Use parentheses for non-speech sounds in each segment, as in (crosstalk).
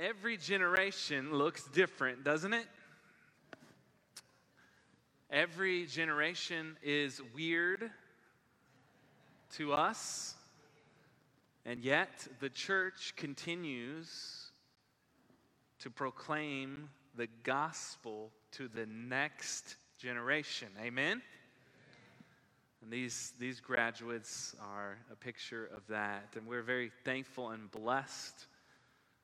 Every generation looks different, doesn't it? Every generation is weird to us, and yet the church continues to proclaim the gospel to the next generation. Amen? And these, these graduates are a picture of that. And we're very thankful and blessed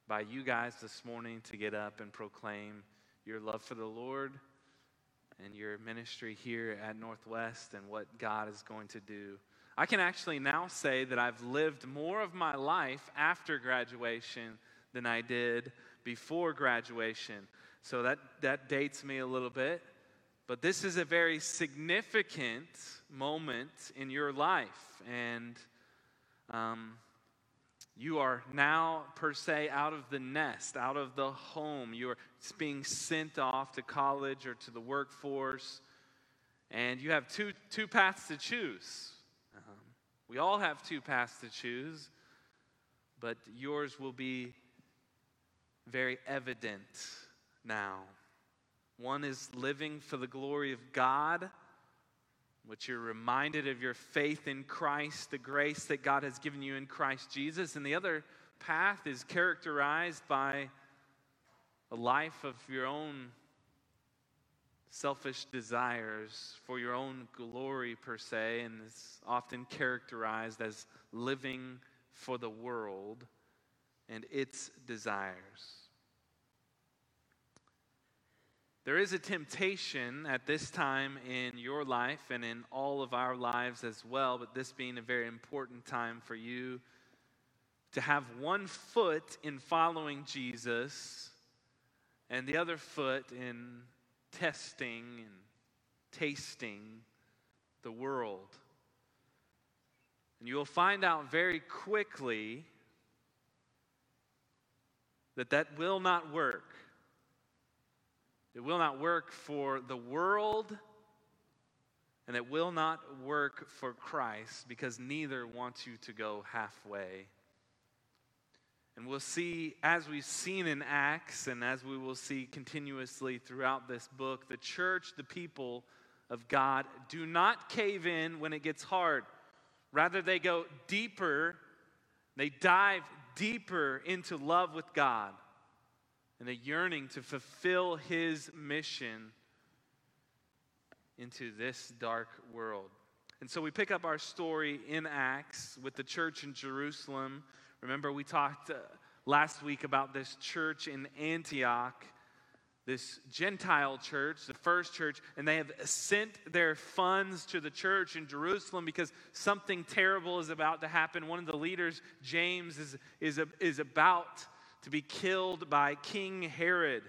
by you guys this morning to get up and proclaim your love for the Lord and your ministry here at Northwest and what God is going to do. I can actually now say that I've lived more of my life after graduation than I did before graduation. So that, that dates me a little bit. But this is a very significant moment in your life. And um, you are now, per se, out of the nest, out of the home. You are being sent off to college or to the workforce. And you have two, two paths to choose. Um, we all have two paths to choose, but yours will be very evident now. One is living for the glory of God which you're reminded of your faith in Christ, the grace that God has given you in Christ Jesus. And the other path is characterized by a life of your own selfish desires for your own glory, per se, and it's often characterized as living for the world and its desires. There is a temptation at this time in your life and in all of our lives as well, but this being a very important time for you to have one foot in following Jesus and the other foot in testing and tasting the world. And you will find out very quickly that that will not work. It will not work for the world, and it will not work for Christ because neither wants you to go halfway. And we'll see, as we've seen in Acts, and as we will see continuously throughout this book, the church, the people of God, do not cave in when it gets hard. Rather, they go deeper, they dive deeper into love with God and a yearning to fulfill his mission into this dark world. And so we pick up our story in Acts with the church in Jerusalem. Remember, we talked uh, last week about this church in Antioch, this Gentile church, the first church, and they have sent their funds to the church in Jerusalem because something terrible is about to happen. One of the leaders, James, is, is, is about to be killed by King Herod.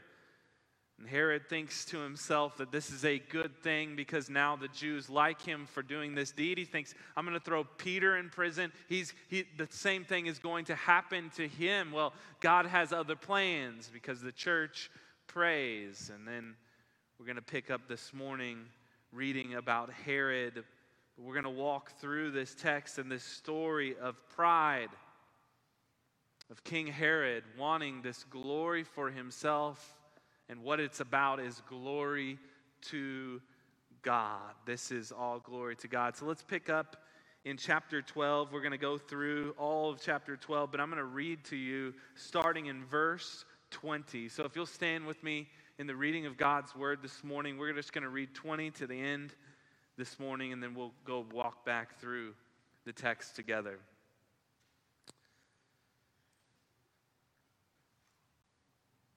And Herod thinks to himself that this is a good thing because now the Jews like him for doing this deed. He thinks, I'm going to throw Peter in prison. He's, he, the same thing is going to happen to him. Well, God has other plans because the church prays. And then we're going to pick up this morning reading about Herod. We're going to walk through this text and this story of pride of King Herod wanting this glory for himself, and what it's about is glory to God. This is all glory to God. So let's pick up in chapter 12. We're going to go through all of chapter 12, but I'm going to read to you starting in verse 20. So if you'll stand with me in the reading of God's word this morning, we're just going to read 20 to the end this morning, and then we'll go walk back through the text together.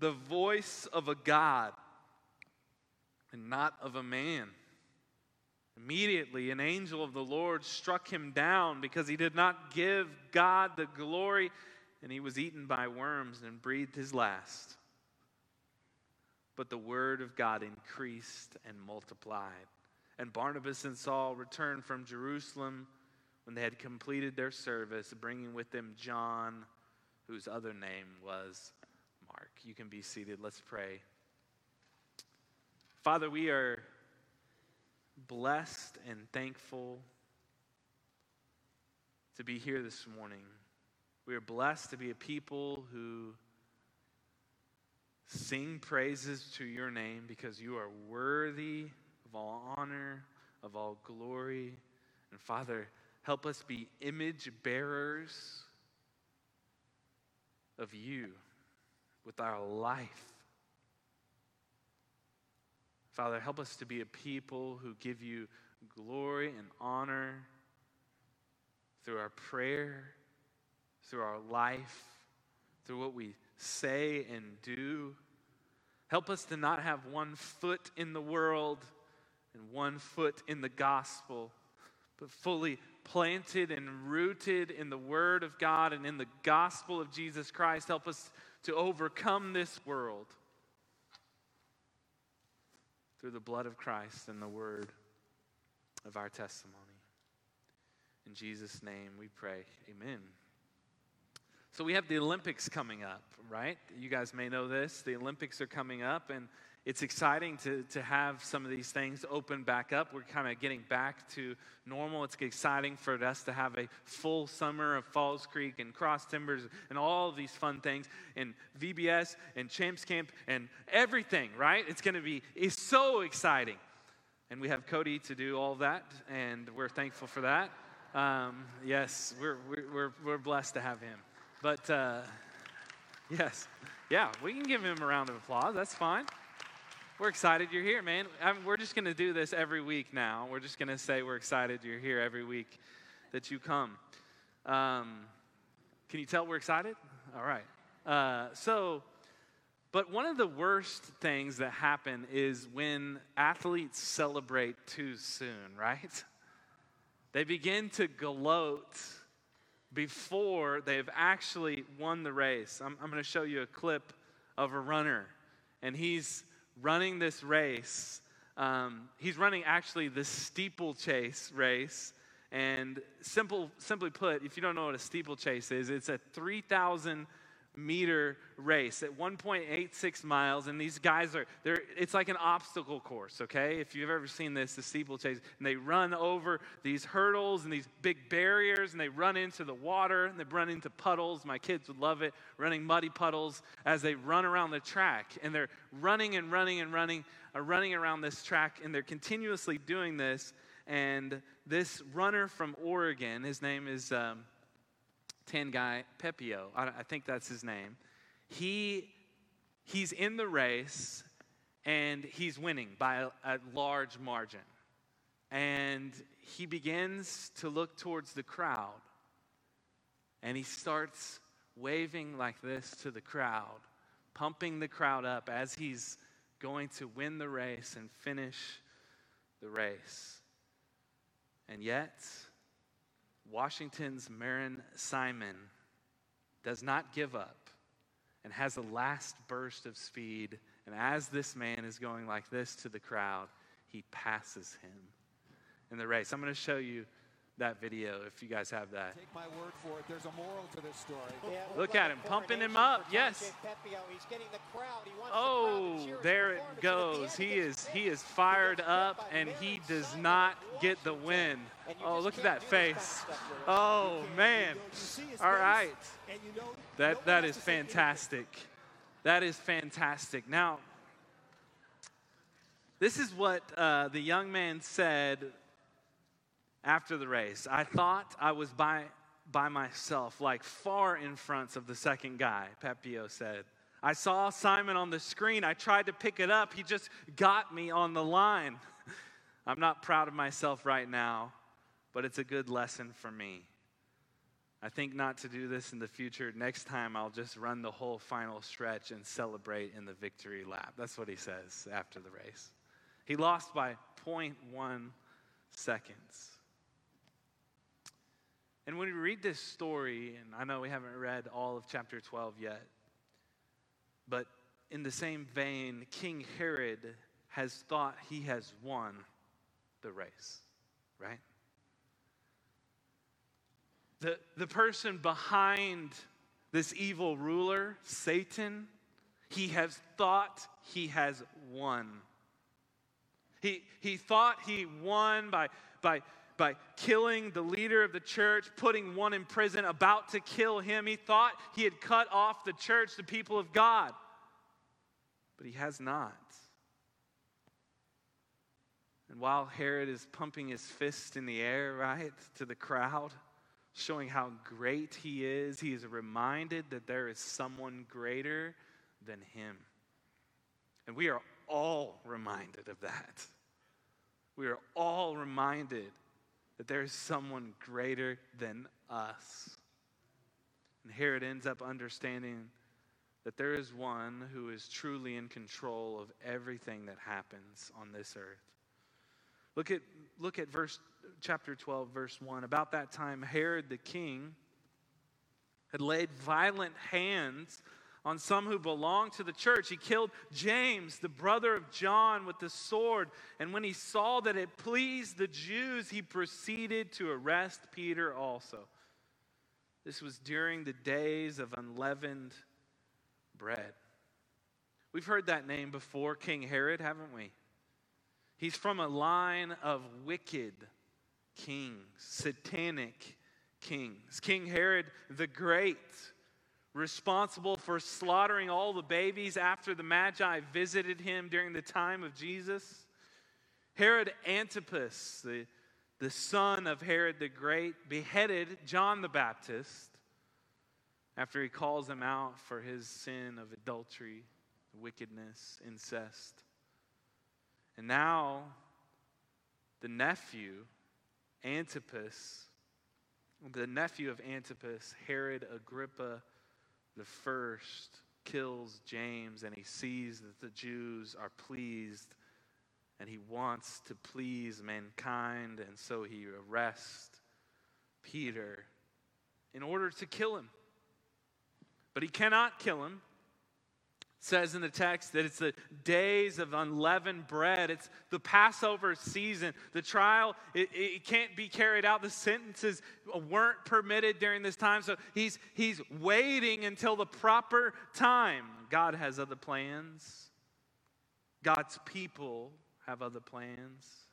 the voice of a God and not of a man. Immediately, an angel of the Lord struck him down because he did not give God the glory, and he was eaten by worms and breathed his last. but the word of God increased and multiplied. And Barnabas and Saul returned from Jerusalem when they had completed their service, bringing with them John, whose other name was. You can be seated. Let's pray. Father, we are blessed and thankful to be here this morning. We are blessed to be a people who sing praises to your name because you are worthy of all honor, of all glory. And Father, help us be image bearers of you with our life. Father, help us to be a people who give you glory and honor through our prayer, through our life, through what we say and do. Help us to not have one foot in the world and one foot in the gospel, but fully planted and rooted in the Word of God and in the gospel of Jesus Christ. Help us to overcome this world through the blood of Christ and the word of our testimony. In Jesus' name we pray. Amen. So we have the Olympics coming up, right? You guys may know this. The Olympics are coming up, and it's exciting to, to have some of these things open back up. We're kind of getting back to normal. It's exciting for us to have a full summer of Falls Creek and Cross Timbers and all these fun things, and VBS and Champs Camp and everything, right? It's going to be it's so exciting. And we have Cody to do all that, and we're thankful for that. Um, yes, we're, we're, we're blessed to have him. But uh, yes, yeah, we can give him a round of applause. That's fine. We're excited you're here, man. I mean, we're just going to do this every week now. We're just going to say we're excited you're here every week that you come. Um, can you tell we're excited? All right. Uh, so, but one of the worst things that happen is when athletes celebrate too soon, right? They begin to gloat before they've actually won the race. I'm, I'm going to show you a clip of a runner, and he's running this race. Um, he's running actually the steeplechase race. And simple, simply put, if you don't know what a steeplechase is, it's a 3,000 meter race at 1.86 miles and these guys are they're it's like an obstacle course okay? If you've ever seen this the steeplechase and they run over these hurdles and these big barriers and they run into the water and they run into puddles. My kids would love it running muddy puddles as they run around the track and they're running and running and running uh, running around this track and they're continuously doing this and this runner from oregon his name is um, 10 guy, Pepio, I, I think that's his name, he, he's in the race and he's winning by a, a large margin. And he begins to look towards the crowd and he starts waving like this to the crowd, pumping the crowd up as he's going to win the race and finish the race. And yet, Washington's Marin Simon does not give up and has a last burst of speed. And as this man is going like this to the crowd, he passes him in the race. I'm going to show you that video if you guys have that. Take my word for it. There's a moral to this story. Yeah, Look at him pumping him up. Yes. oh, there it goes. He is he is fired up and he does not get the win. Oh, look at that face. Oh man. All right. That that is fantastic. That is fantastic. Now, this is what uh, the young man said after the race. I thought I was by, by myself, like far in front of the second guy, Pepiot said. I saw Simon on the screen. I tried to pick it up. He just got me on the line. (laughs) I'm not proud of myself right now, but it's a good lesson for me. I think not to do this in the future. Next time, I'll just run the whole final stretch and celebrate in the victory lap. That's what he says after the race. He lost by 0.1 seconds. And when we read this story, and I know we haven't read all of chapter 12 yet, but in the same vein, King Herod has thought he has won the race, right? The, the person behind this evil ruler, Satan, he has thought he has won. He, he thought he won by, by, by killing the leader of the church, putting one in prison, about to kill him. He thought he had cut off the church, the people of God. But he has not. And while Herod is pumping his fist in the air, right, to the crowd, showing how great he is, he is reminded that there is someone greater than him. And we are all reminded of that. We are all reminded that there is someone greater than us. And Herod ends up understanding that there is one who is truly in control of everything that happens on this earth. Look at, look at verse chapter 12, verse 1. About that time, Herod the king had laid violent hands on some who belonged to the church. He killed James, the brother of John, with the sword. And when he saw that it pleased the Jews, he proceeded to arrest Peter also. This was during the days of unleavened bread. We've heard that name before, King Herod, haven't we? He's from a line of wicked kings, satanic kings. King Herod the Great responsible for slaughtering all the babies after the Magi visited him during the time of Jesus. Herod Antipas, the, the son of Herod the Great, beheaded John the Baptist after he calls him out for his sin of adultery, wickedness, incest. And now, the nephew, Antipas, the nephew of Antipas, Herod Agrippa the first kills James and he sees that the Jews are pleased and he wants to please mankind and so he arrests Peter in order to kill him. But he cannot kill him says in the text that it's the days of unleavened bread. It's the Passover season. The trial, it, it, can't be carried out. The sentences weren't permitted during this time. So he's, he's waiting until the proper time. God has other plans, God's people have other plans.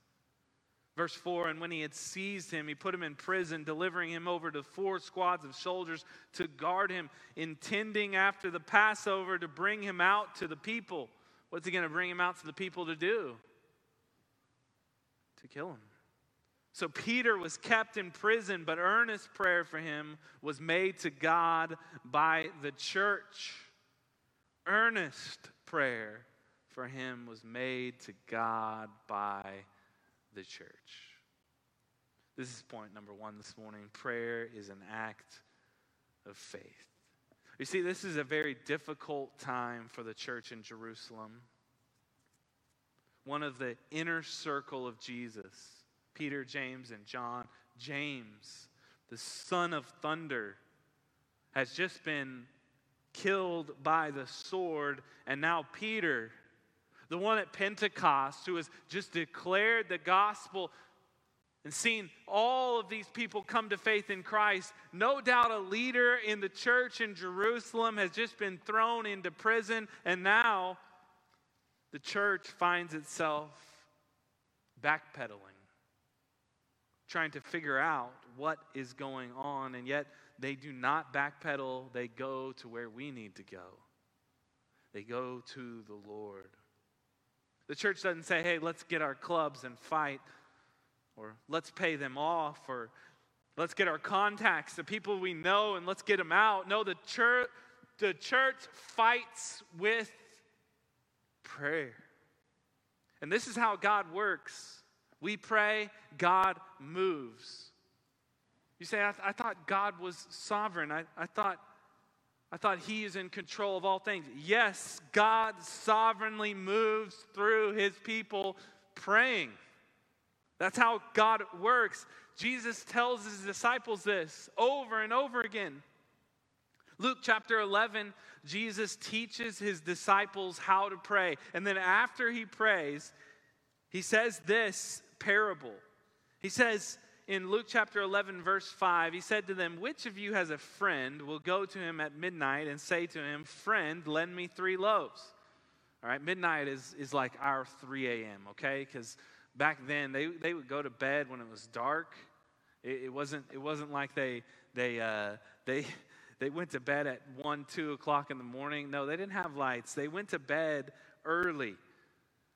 Verse 4 And when he had seized him, he put him in prison, delivering him over to four squads of soldiers to guard him, intending after the Passover to bring him out to the people. What's he going to bring him out to the people to do? To kill him. So Peter was kept in prison, but earnest prayer for him was made to God by the church. Earnest prayer for him was made to God by the church. This is point number one this morning. Prayer is an act of faith. You see, this is a very difficult time for the church in Jerusalem. One of the inner circle of Jesus, Peter, James, and John. James, the son of thunder, has just been killed by the sword, and now Peter the one at Pentecost who has just declared the gospel and seen all of these people come to faith in Christ. No doubt a leader in the church in Jerusalem has just been thrown into prison, and now the church finds itself backpedaling, trying to figure out what is going on, and yet they do not backpedal, they go to where we need to go. They go to the Lord. The church doesn't say, hey, let's get our clubs and fight, or let's pay them off, or let's get our contacts, the people we know, and let's get them out. No, the church, the church fights with prayer. And this is how God works. We pray, God moves. You say, I, th- I thought God was sovereign. I, I thought I thought he is in control of all things. Yes, God sovereignly moves through his people praying. That's how God works. Jesus tells his disciples this over and over again. Luke chapter 11, Jesus teaches his disciples how to pray. And then after he prays, he says this parable. He says in Luke chapter 11, verse 5, he said to them, Which of you has a friend will go to him at midnight and say to him, Friend, lend me three loaves? All right, midnight is, is like our 3 a.m., okay? Because back then they, they would go to bed when it was dark. It, it wasn't, it wasn't like they, they, uh, they, (laughs) they went to bed at 1, 2 o'clock in the morning. No, they didn't have lights. They went to bed early.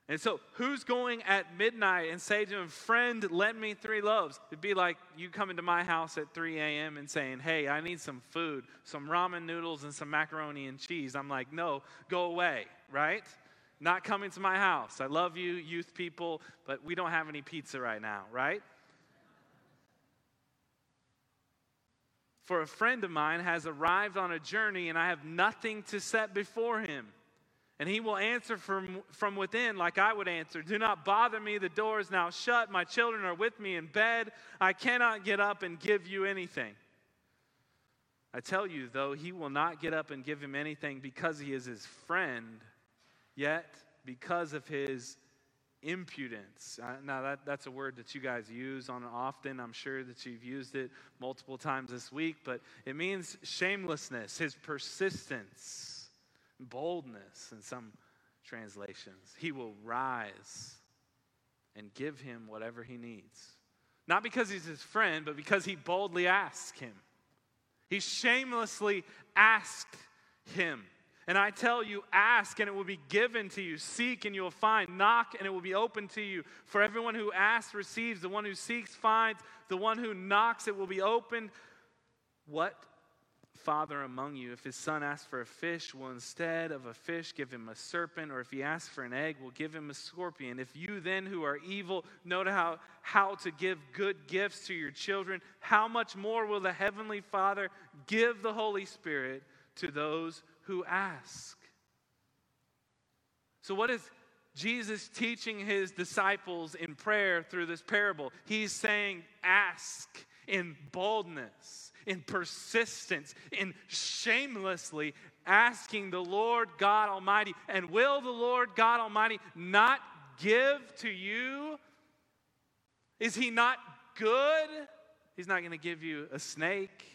And so, who's going at midnight and say to him, Friend, lend me three loaves? It'd be like you coming to my house at 3 a.m. and saying, Hey, I need some food, some ramen noodles and some macaroni and cheese. I'm like, No, go away, right? Not coming to my house. I love you, youth people, but we don't have any pizza right now, right? For a friend of mine has arrived on a journey and I have nothing to set before him. And he will answer from, from within like I would answer Do not bother me. The door is now shut. My children are with me in bed. I cannot get up and give you anything. I tell you, though, he will not get up and give him anything because he is his friend, yet because of his impudence. Uh, now, that, that's a word that you guys use on often. I'm sure that you've used it multiple times this week, but it means shamelessness, his persistence boldness in some translations. He will rise and give him whatever he needs. Not because he's his friend, but because he boldly asked him. He shamelessly asked him. And I tell you, ask and it will be given to you. Seek and you will find. Knock and it will be open to you. For everyone who asks receives. The one who seeks finds. The one who knocks it will be opened. What father among you, if his son asks for a fish, will instead of a fish give him a serpent, or if he asks for an egg, will give him a scorpion? If you then, who are evil, know how, how to give good gifts to your children, how much more will the Heavenly Father give the Holy Spirit to those who ask? So, what is Jesus teaching his disciples in prayer through this parable? He's saying, Ask in boldness in persistence, in shamelessly asking the Lord God Almighty. And will the Lord God Almighty not give to you? Is He not good? He's not going to give you a snake.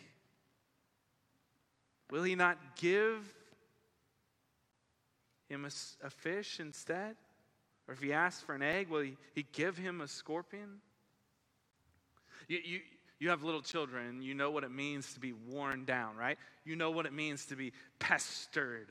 Will He not give him a, a fish instead? Or if he asks for an egg, will he, he give him a scorpion? You, you, you have little children, you know what it means to be worn down, right? You know what it means to be pestered.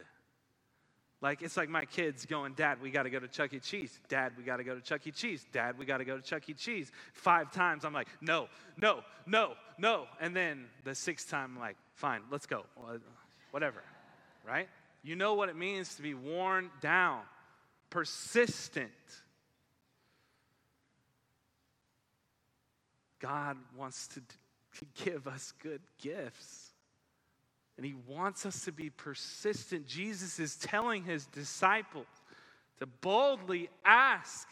Like, it's like my kids going, Dad, we got to go to Chuck E. Cheese. Dad, we got to go to Chuck E. Cheese. Dad, we got to go to Chuck E. Cheese. Five times, I'm like, no, no, no, no. And then the sixth time, I'm like, fine, let's go. Whatever, right? You know what it means to be worn down, persistent. God wants to, to give us good gifts. And he wants us to be persistent. Jesus is telling his disciples to boldly ask.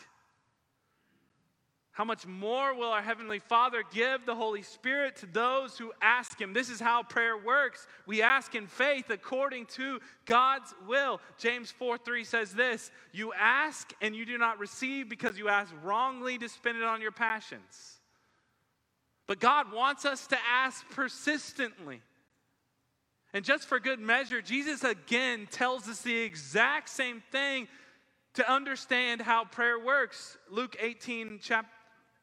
How much more will our Heavenly Father give the Holy Spirit to those who ask Him? This is how prayer works. We ask in faith according to God's will. James 4 3 says this You ask and you do not receive because you ask wrongly to spend it on your passions. But God wants us to ask persistently. And just for good measure, Jesus again tells us the exact same thing to understand how prayer works. Luke 18, chap-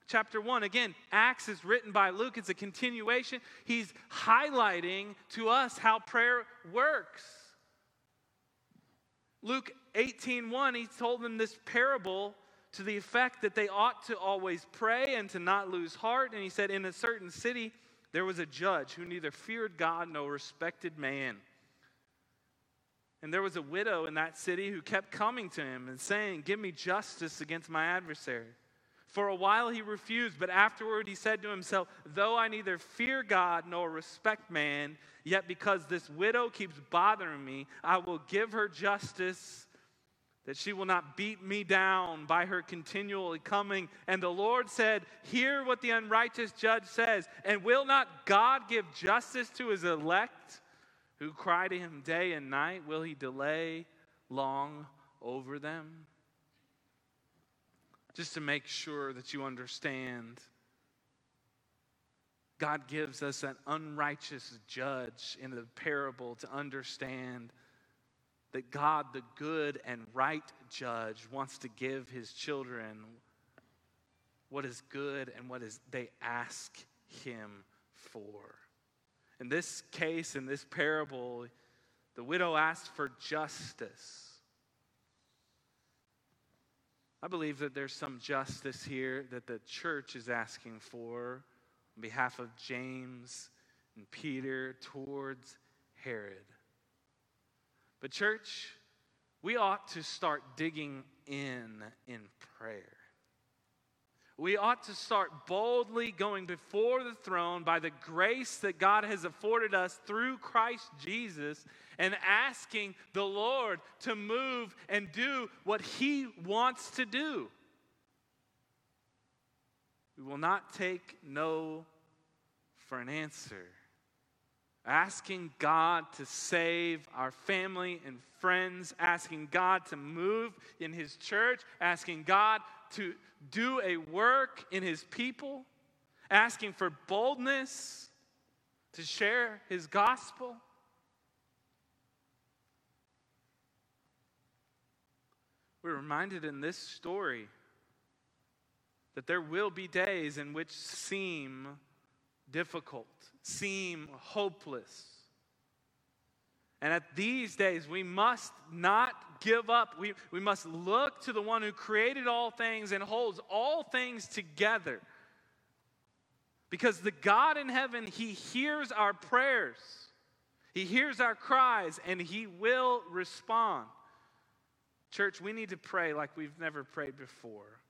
chapter 1. Again, Acts is written by Luke, it's a continuation. He's highlighting to us how prayer works. Luke 18, 1, he told them this parable to the effect that they ought to always pray and to not lose heart. And he said, In a certain city, there was a judge who neither feared God nor respected man. And there was a widow in that city who kept coming to him and saying, Give me justice against my adversary. For a while he refused, but afterward he said to himself, Though I neither fear God nor respect man, yet because this widow keeps bothering me, I will give her justice that she will not beat me down by her continually coming. And the Lord said, Hear what the unrighteous judge says. And will not God give justice to his elect who cry to him day and night? Will he delay long over them? Just to make sure that you understand, God gives us an unrighteous judge in the parable to understand that God, the good and right judge, wants to give his children what is good and what is they ask him for. In this case, in this parable, the widow asked for justice. I believe that there's some justice here that the church is asking for on behalf of James and Peter towards Herod. But, church, we ought to start digging in in prayer. We ought to start boldly going before the throne by the grace that God has afforded us through Christ Jesus and asking the Lord to move and do what He wants to do. We will not take no for an answer. Asking God to save our family and friends, asking God to move in His church, asking God to do a work in His people, asking for boldness to share His gospel. We're reminded in this story that there will be days in which seem difficult, seem hopeless. And at these days, we must not give up. We, we must look to the one who created all things and holds all things together. Because the God in heaven, He hears our prayers, He hears our cries, and He will respond. Church, we need to pray like we've never prayed before.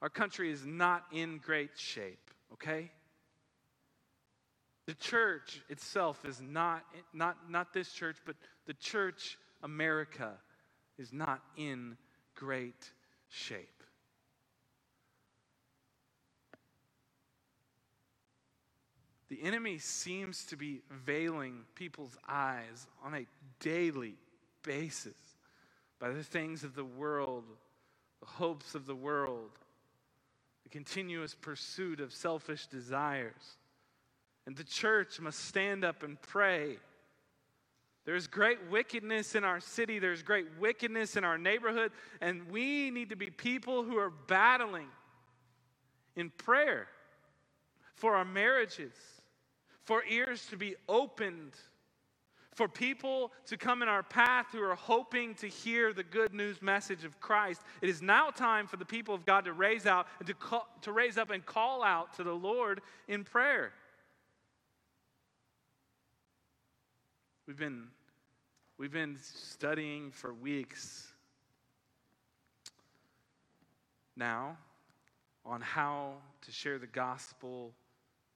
Our country is not in great shape, okay? The church itself is not, not, not this church, but the church, America, is not in great shape. The enemy seems to be veiling people's eyes on a daily basis by the things of the world, the hopes of the world, the continuous pursuit of selfish desires. And the church must stand up and pray. There's great wickedness in our city, there's great wickedness in our neighborhood, and we need to be people who are battling in prayer for our marriages, for ears to be opened for people to come in our path who are hoping to hear the good news message of Christ. It is now time for the people of God to raise out to, call, to raise up and call out to the Lord in prayer. We've been, we've been studying for weeks now on how to share the gospel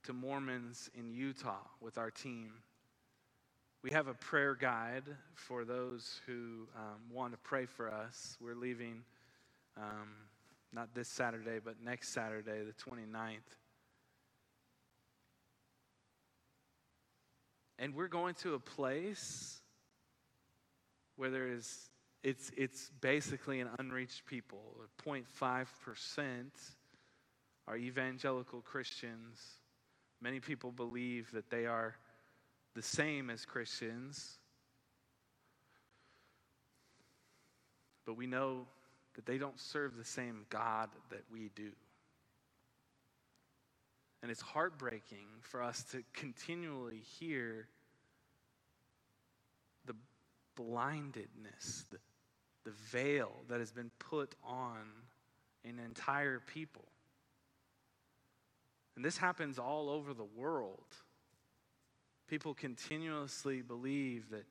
to Mormons in Utah with our team. We have a prayer guide for those who um, want to pray for us. We're leaving um, not this Saturday, but next Saturday, the 29th. And we're going to a place where there is, it's, it's basically an unreached people. 0.5% are evangelical Christians. Many people believe that they are the same as Christians, but we know that they don't serve the same God that we do. And it's heartbreaking for us to continually hear blindedness, the, the veil that has been put on an entire people. And this happens all over the world. People continuously believe that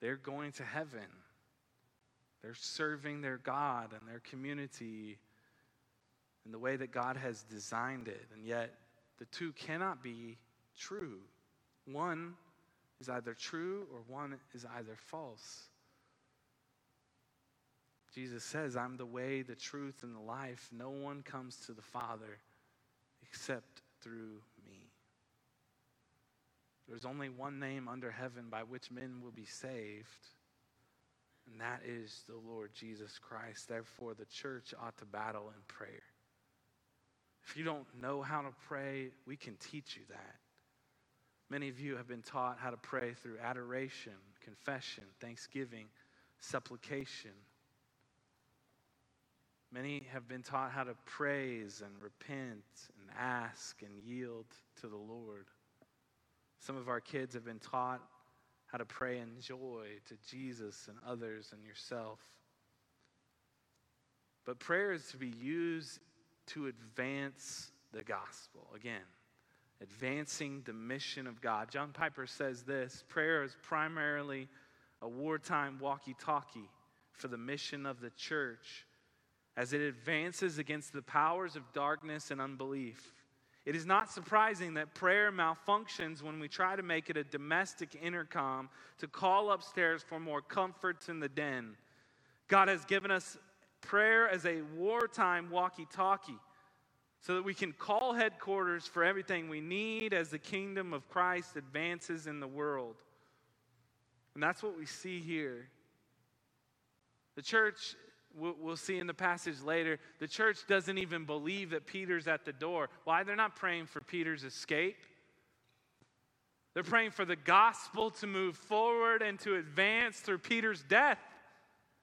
they're going to heaven. They're serving their God and their community in the way that God has designed it. And yet, the two cannot be true. One is either true or one is either false. Jesus says, I'm the way, the truth, and the life. No one comes to the Father except through me. There's only one name under heaven by which men will be saved, and that is the Lord Jesus Christ. Therefore, the church ought to battle in prayer. If you don't know how to pray, we can teach you that. Many of you have been taught how to pray through adoration, confession, thanksgiving, supplication. Many have been taught how to praise and repent and ask and yield to the Lord. Some of our kids have been taught how to pray in joy to Jesus and others and yourself. But prayer is to be used to advance the gospel. Again, advancing the mission of God. John Piper says this prayer is primarily a wartime walkie talkie for the mission of the church as it advances against the powers of darkness and unbelief. It is not surprising that prayer malfunctions when we try to make it a domestic intercom to call upstairs for more comforts in the den. God has given us prayer as a wartime walkie talkie so that we can call headquarters for everything we need as the kingdom of Christ advances in the world. And that's what we see here. The church we'll see in the passage later, the church doesn't even believe that Peter's at the door. Why? They're not praying for Peter's escape. They're praying for the gospel to move forward and to advance through Peter's death.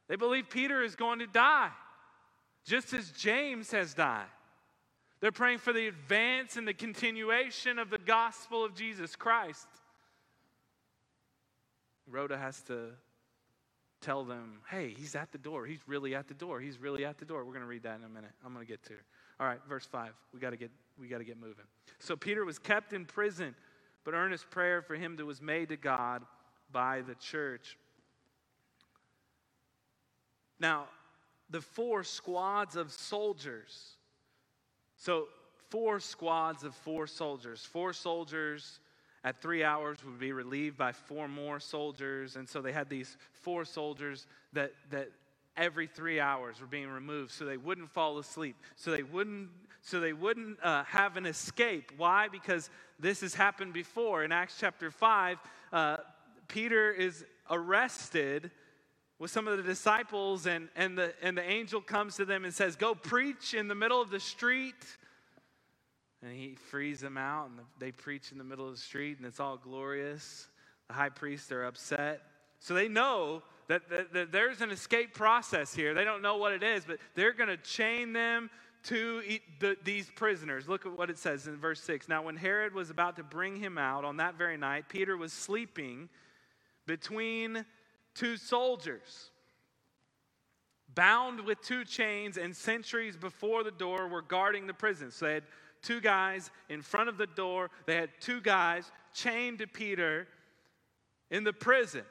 They believe Peter is going to die, just as James has died. They're praying for the advance and the continuation of the gospel of Jesus Christ. Rhoda has to tell them, hey, he's at the door. He's really at the door. He's really at the door. We're going to read that in a minute. I'm going to get to it. All right, verse 5. We got to get we got to get moving. So Peter was kept in prison, but earnest prayer for him that was made to God by the church. Now, the four squads of soldiers. So, four squads of four soldiers. Four soldiers at three hours would be relieved by four more soldiers. And so they had these four soldiers that, that every three hours were being removed so they wouldn't fall asleep, so they wouldn't, so they wouldn't uh, have an escape. Why? Because this has happened before. In Acts chapter 5, uh, Peter is arrested with some of the disciples, and, and, the, and the angel comes to them and says, Go preach in the middle of the street and he frees them out, and they preach in the middle of the street, and it's all glorious. The high priests are upset. So they know that, that, that there's an escape process here. They don't know what it is, but they're going to chain them to the, these prisoners. Look at what it says in verse 6. Now, when Herod was about to bring him out on that very night, Peter was sleeping between two soldiers. Bound with two chains, and sentries before the door were guarding the prison. So they had two guys in front of the door. They had two guys chained to Peter in the prison.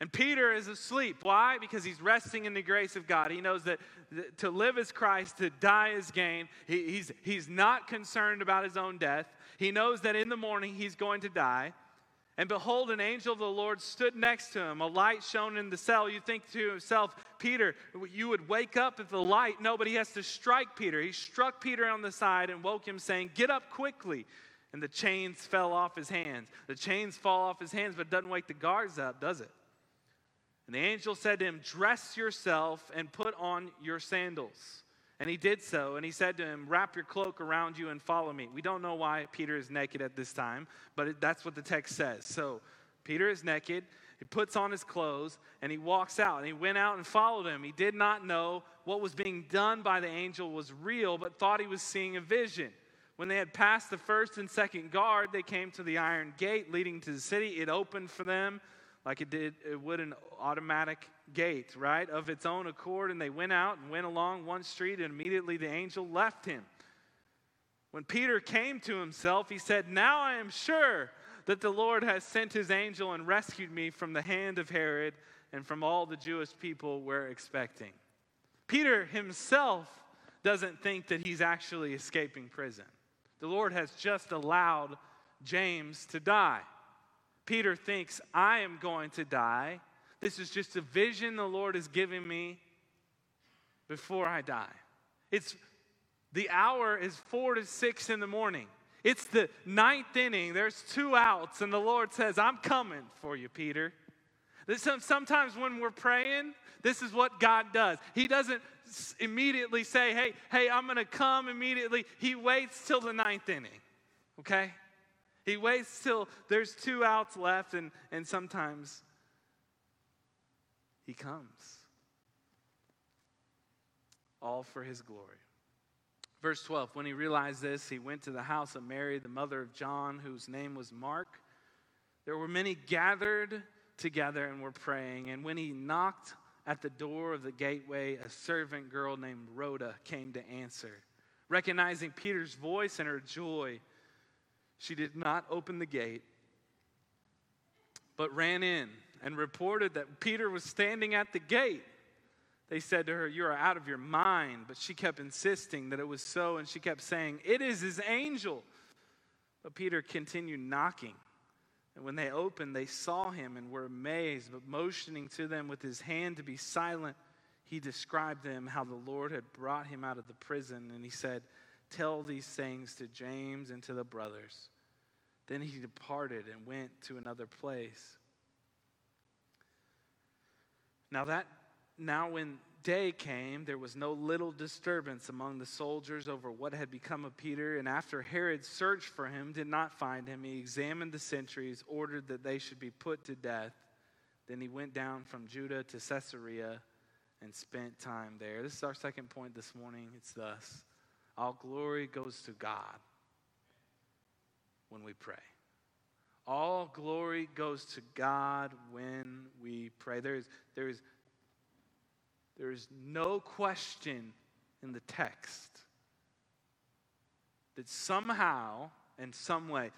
And Peter is asleep. Why? Because he's resting in the grace of God. He knows that to live is Christ, to die is gain. He, he's, he's not concerned about his own death. He knows that in the morning he's going to die. And behold, an angel of the Lord stood next to him, a light shone in the cell. You think to himself, Peter, you would wake up at the light. No, but he has to strike Peter. He struck Peter on the side and woke him, saying, Get up quickly. And the chains fell off his hands. The chains fall off his hands, but doesn't wake the guards up, does it? And the angel said to him, Dress yourself and put on your sandals. And he did so, and he said to him, Wrap your cloak around you and follow me. We don't know why Peter is naked at this time, but that's what the text says. So Peter is naked, he puts on his clothes, and he walks out. And he went out and followed him. He did not know what was being done by the angel was real, but thought he was seeing a vision. When they had passed the first and second guard, they came to the iron gate leading to the city. It opened for them like it did it would an automatic gate, right, of its own accord. And they went out and went along one street, and immediately the angel left him. When Peter came to himself, he said, Now I am sure that the Lord has sent his angel and rescued me from the hand of Herod and from all the Jewish people we're expecting. Peter himself doesn't think that he's actually escaping prison. The Lord has just allowed James to die. Peter thinks, I am going to die. This is just a vision the Lord is giving me before I die. It's the hour is four to six in the morning. It's the ninth inning. There's two outs, and the Lord says, I'm coming for you, Peter. Sometimes when we're praying, this is what God does. He doesn't immediately say, Hey, hey, I'm going to come immediately. He waits till the ninth inning, okay? He waits till there's two outs left, and, and sometimes he comes. All for his glory. Verse 12 When he realized this, he went to the house of Mary, the mother of John, whose name was Mark. There were many gathered together and were praying. And when he knocked at the door of the gateway, a servant girl named Rhoda came to answer. Recognizing Peter's voice and her joy, she did not open the gate, but ran in and reported that Peter was standing at the gate. They said to her, You are out of your mind. But she kept insisting that it was so, and she kept saying, It is his angel. But Peter continued knocking. And when they opened, they saw him and were amazed. But motioning to them with his hand to be silent, he described them how the Lord had brought him out of the prison. And he said, Tell these things to James and to the brothers. Then he departed and went to another place. Now that now when day came, there was no little disturbance among the soldiers over what had become of Peter. And after Herod searched for him, did not find him, he examined the sentries, ordered that they should be put to death. Then he went down from Judea to Caesarea and spent time there. This is our second point this morning. It's thus all glory goes to God when we pray. All glory goes to God when we pray. There is, there is there is no question in the text that somehow, in some way,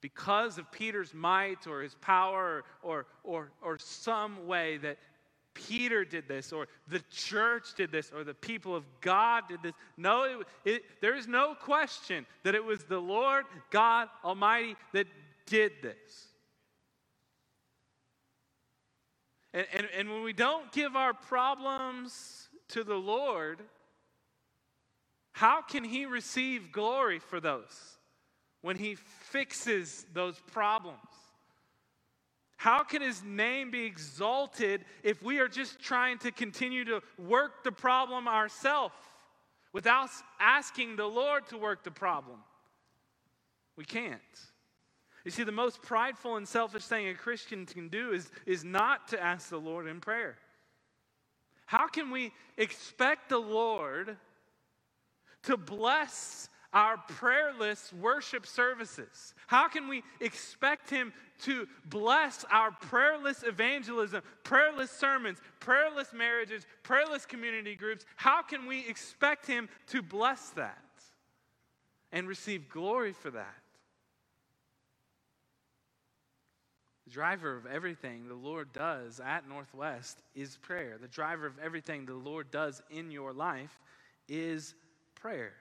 because of Peter's might or his power or, or, or, some way that Peter did this or the church did this or the people of God did this. No, it, it, there is no question that it was the Lord God Almighty that did this. And, and, and when we don't give our problems to the Lord, how can He receive glory for those when He fixes those problems? How can His name be exalted if we are just trying to continue to work the problem ourselves without asking the Lord to work the problem? We can't. You see, the most prideful and selfish thing a Christian can do is, is not to ask the Lord in prayer. How can we expect the Lord to bless our prayerless worship services? How can we expect Him to bless our prayerless evangelism, prayerless sermons, prayerless marriages, prayerless community groups? How can we expect Him to bless that and receive glory for that? The driver of everything the Lord does at Northwest is prayer. The driver of everything the Lord does in your life is prayer.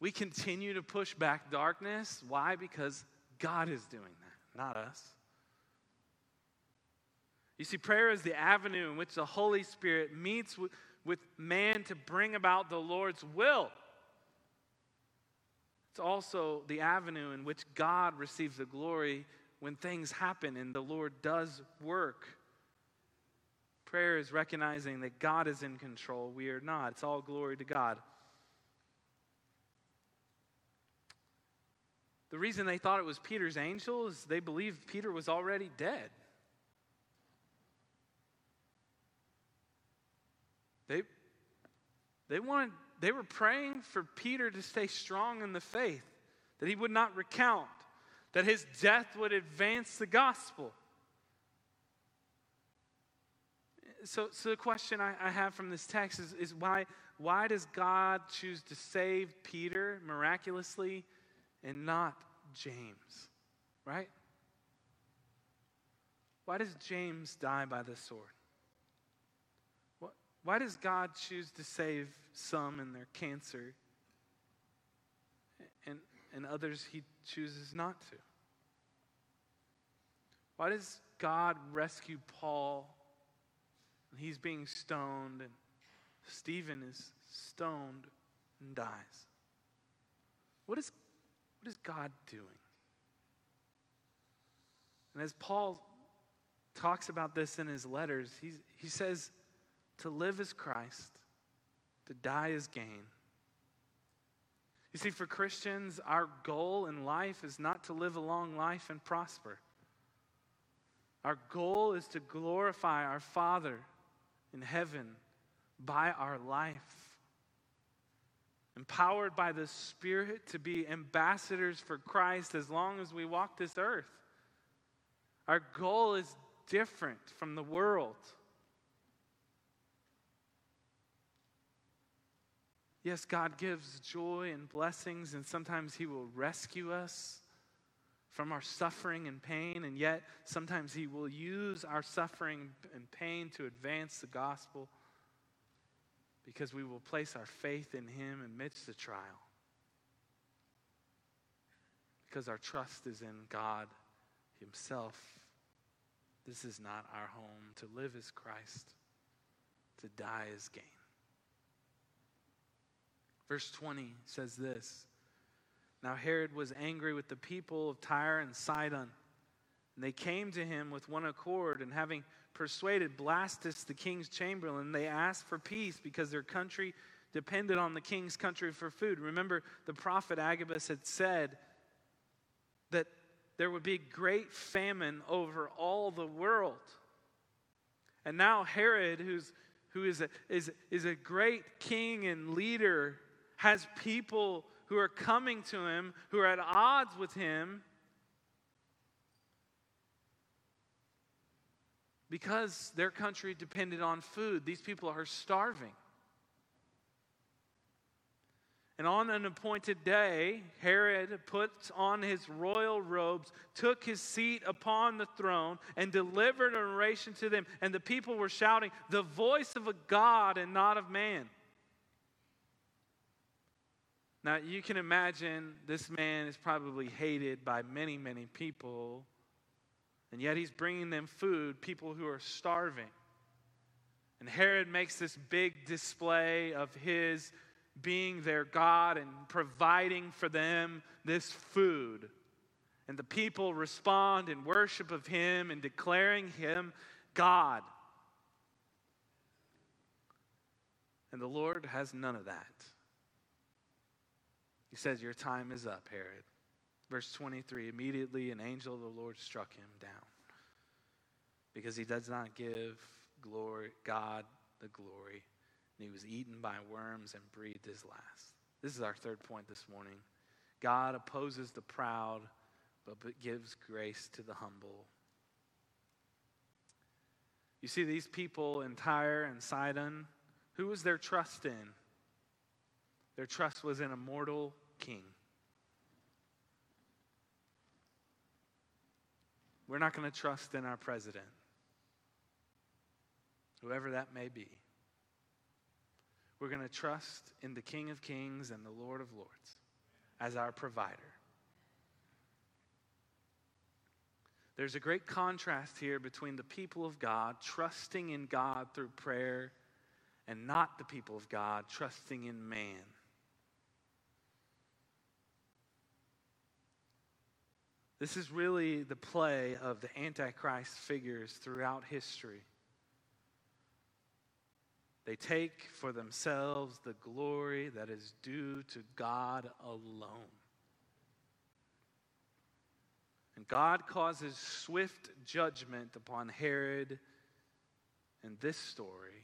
We continue to push back darkness. Why? Because God is doing that, not us. You see, prayer is the avenue in which the Holy Spirit meets with, with man to bring about the Lord's will. It's also the avenue in which God receives the glory when things happen and the Lord does work. Prayer is recognizing that God is in control, we are not. It's all glory to God. The reason they thought it was Peter's angel is they believed Peter was already dead. They, they wanted they were praying for Peter to stay strong in the faith, that he would not recount, that his death would advance the gospel. So, so the question I, I have from this text is, is why, why does God choose to save Peter miraculously and not James? Right? Why does James die by the sword? Why does God choose to save some in their cancer and, and others he chooses not to? Why does God rescue Paul and he's being stoned and Stephen is stoned and dies? What is, what is God doing? And as Paul talks about this in his letters, he, he says, to live is Christ, to die is gain. You see, for Christians, our goal in life is not to live a long life and prosper. Our goal is to glorify our Father in heaven by our life. Empowered by the Spirit to be ambassadors for Christ as long as we walk this earth. Our goal is different from the world. Yes, God gives joy and blessings, and sometimes He will rescue us from our suffering and pain, and yet sometimes He will use our suffering and pain to advance the gospel because we will place our faith in Him amidst the trial. Because our trust is in God Himself. This is not our home. To live is Christ, to die is gain. Verse 20 says this Now Herod was angry with the people of Tyre and Sidon. And they came to him with one accord, and having persuaded Blastus, the king's chamberlain, they asked for peace because their country depended on the king's country for food. Remember, the prophet Agabus had said that there would be great famine over all the world. And now Herod, who's, who is a, is, is a great king and leader, has people who are coming to him, who are at odds with him, because their country depended on food. These people are starving. And on an appointed day, Herod put on his royal robes, took his seat upon the throne, and delivered an oration to them. And the people were shouting, The voice of a God and not of man. Now, you can imagine this man is probably hated by many, many people, and yet he's bringing them food, people who are starving. And Herod makes this big display of his being their God and providing for them this food. And the people respond in worship of him and declaring him God. And the Lord has none of that. He says, Your time is up, Herod. Verse 23 Immediately an angel of the Lord struck him down because he does not give glory, God the glory. And he was eaten by worms and breathed his last. This is our third point this morning. God opposes the proud, but gives grace to the humble. You see, these people in Tyre and Sidon, who was their trust in? Their trust was in a mortal king. We're not going to trust in our president, whoever that may be. We're going to trust in the King of Kings and the Lord of Lords as our provider. There's a great contrast here between the people of God trusting in God through prayer and not the people of God trusting in man. This is really the play of the Antichrist figures throughout history. They take for themselves the glory that is due to God alone. And God causes swift judgment upon Herod in this story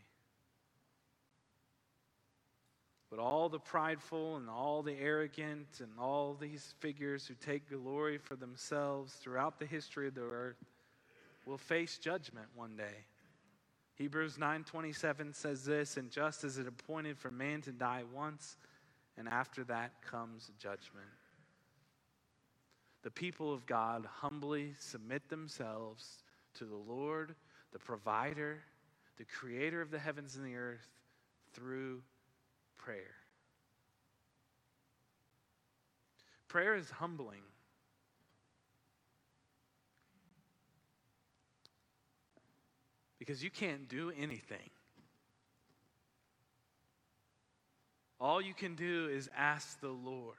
But all the prideful and all the arrogant and all these figures who take glory for themselves throughout the history of the earth will face judgment one day. Hebrews 9:27 says this, and just as it appointed for man to die once, and after that comes judgment. The people of God humbly submit themselves to the Lord, the provider, the creator of the heavens and the earth through prayer. Prayer is humbling. Because you can't do anything. All you can do is ask the Lord.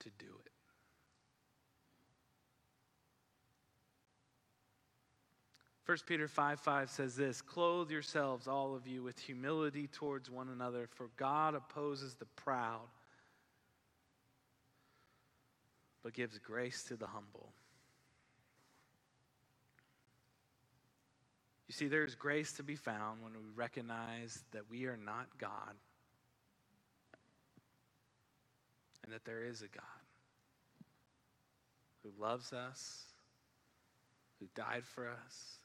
to do it. First Peter 5 5 says this Clothe yourselves, all of you, with humility towards one another, for God opposes the proud, but gives grace to the humble. You see, there is grace to be found when we recognize that we are not God and that there is a God who loves us, who died for us,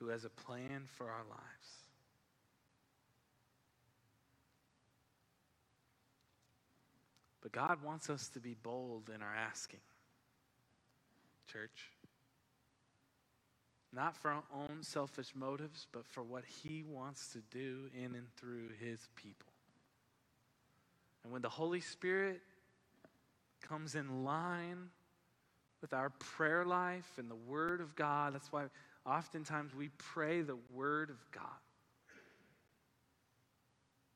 who has a plan for our lives. But God wants us to be bold in our asking, church. Not for our own selfish motives, but for what He wants to do in and through His people. And when the Holy Spirit comes in line with our prayer life and the Word of God, that's why oftentimes we pray the Word of God.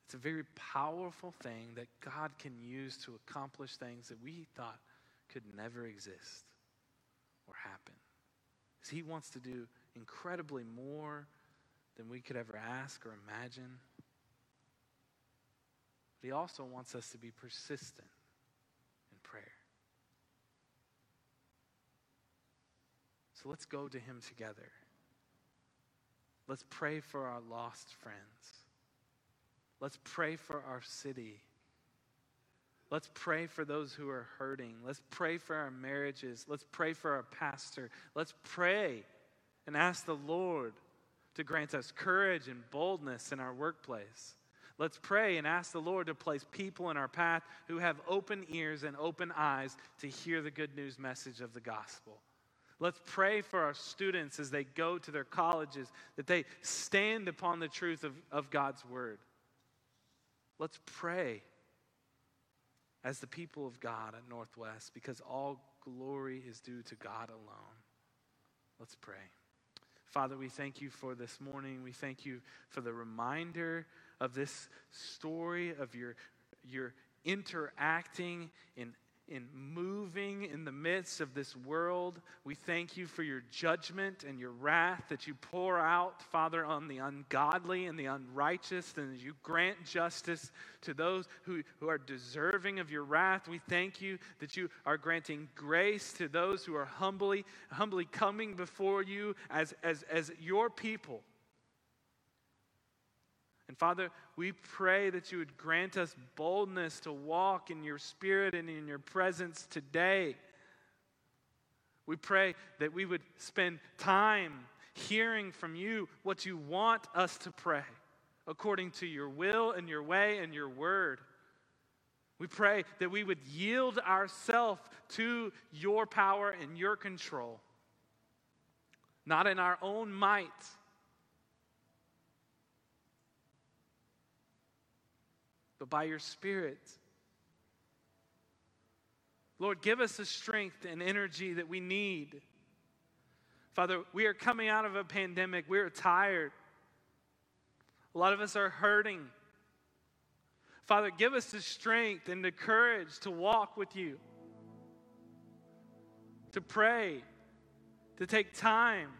It's a very powerful thing that God can use to accomplish things that we thought could never exist or happen. He wants to do incredibly more than we could ever ask or imagine. But He also wants us to be persistent in prayer. So let's go to Him together. Let's pray for our lost friends. Let's pray for our city. Let's pray for those who are hurting. Let's pray for our marriages. Let's pray for our pastor. Let's pray and ask the Lord to grant us courage and boldness in our workplace. Let's pray and ask the Lord to place people in our path who have open ears and open eyes to hear the good news message of the gospel. Let's pray for our students as they go to their colleges that they stand upon the truth of, of God's word. Let's pray as the people of God at Northwest because all glory is due to God alone. Let's pray. Father, we thank you for this morning. We thank you for the reminder of this story of your, your interacting in in moving in the midst of this world. We thank you for your judgment and your wrath that you pour out, Father, on the ungodly and the unrighteous, and you grant justice to those who, who are deserving of your wrath. We thank you that you are granting grace to those who are humbly, humbly coming before you as, as, as your people. And Father, we pray that you would grant us boldness to walk in your spirit and in your presence today. We pray that we would spend time hearing from you what you want us to pray according to your will and your way and your word. We pray that we would yield ourselves to your power and your control, not in our own might but by your Spirit. Lord, give us the strength and energy that we need. Father, we are coming out of a pandemic. We are tired. A lot of us are hurting. Father, give us the strength and the courage to walk with you, to pray, to take time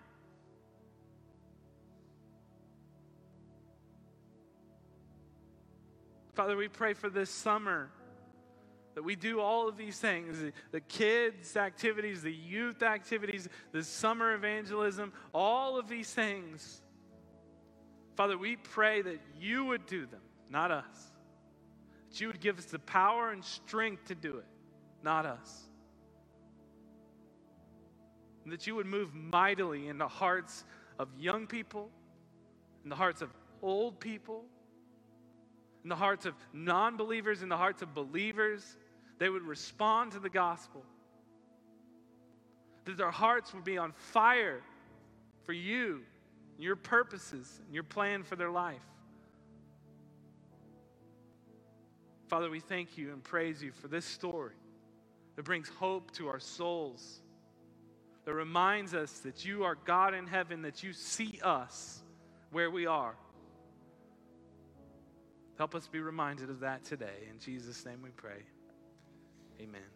Father, we pray for this summer that we do all of these things the kids' activities, the youth activities, the summer evangelism, all of these things. Father, we pray that you would do them, not us. That you would give us the power and strength to do it, not us. And that you would move mightily in the hearts of young people, in the hearts of old people, in the hearts of non believers, in the hearts of believers. They would respond to the gospel. That their hearts would be on fire for you, your purposes, and your plan for their life. Father, we thank you and praise you for this story that brings hope to our souls, that reminds us that you are God in heaven, that you see us where we are Help us be reminded of that today. In Jesus' name we pray. Amen.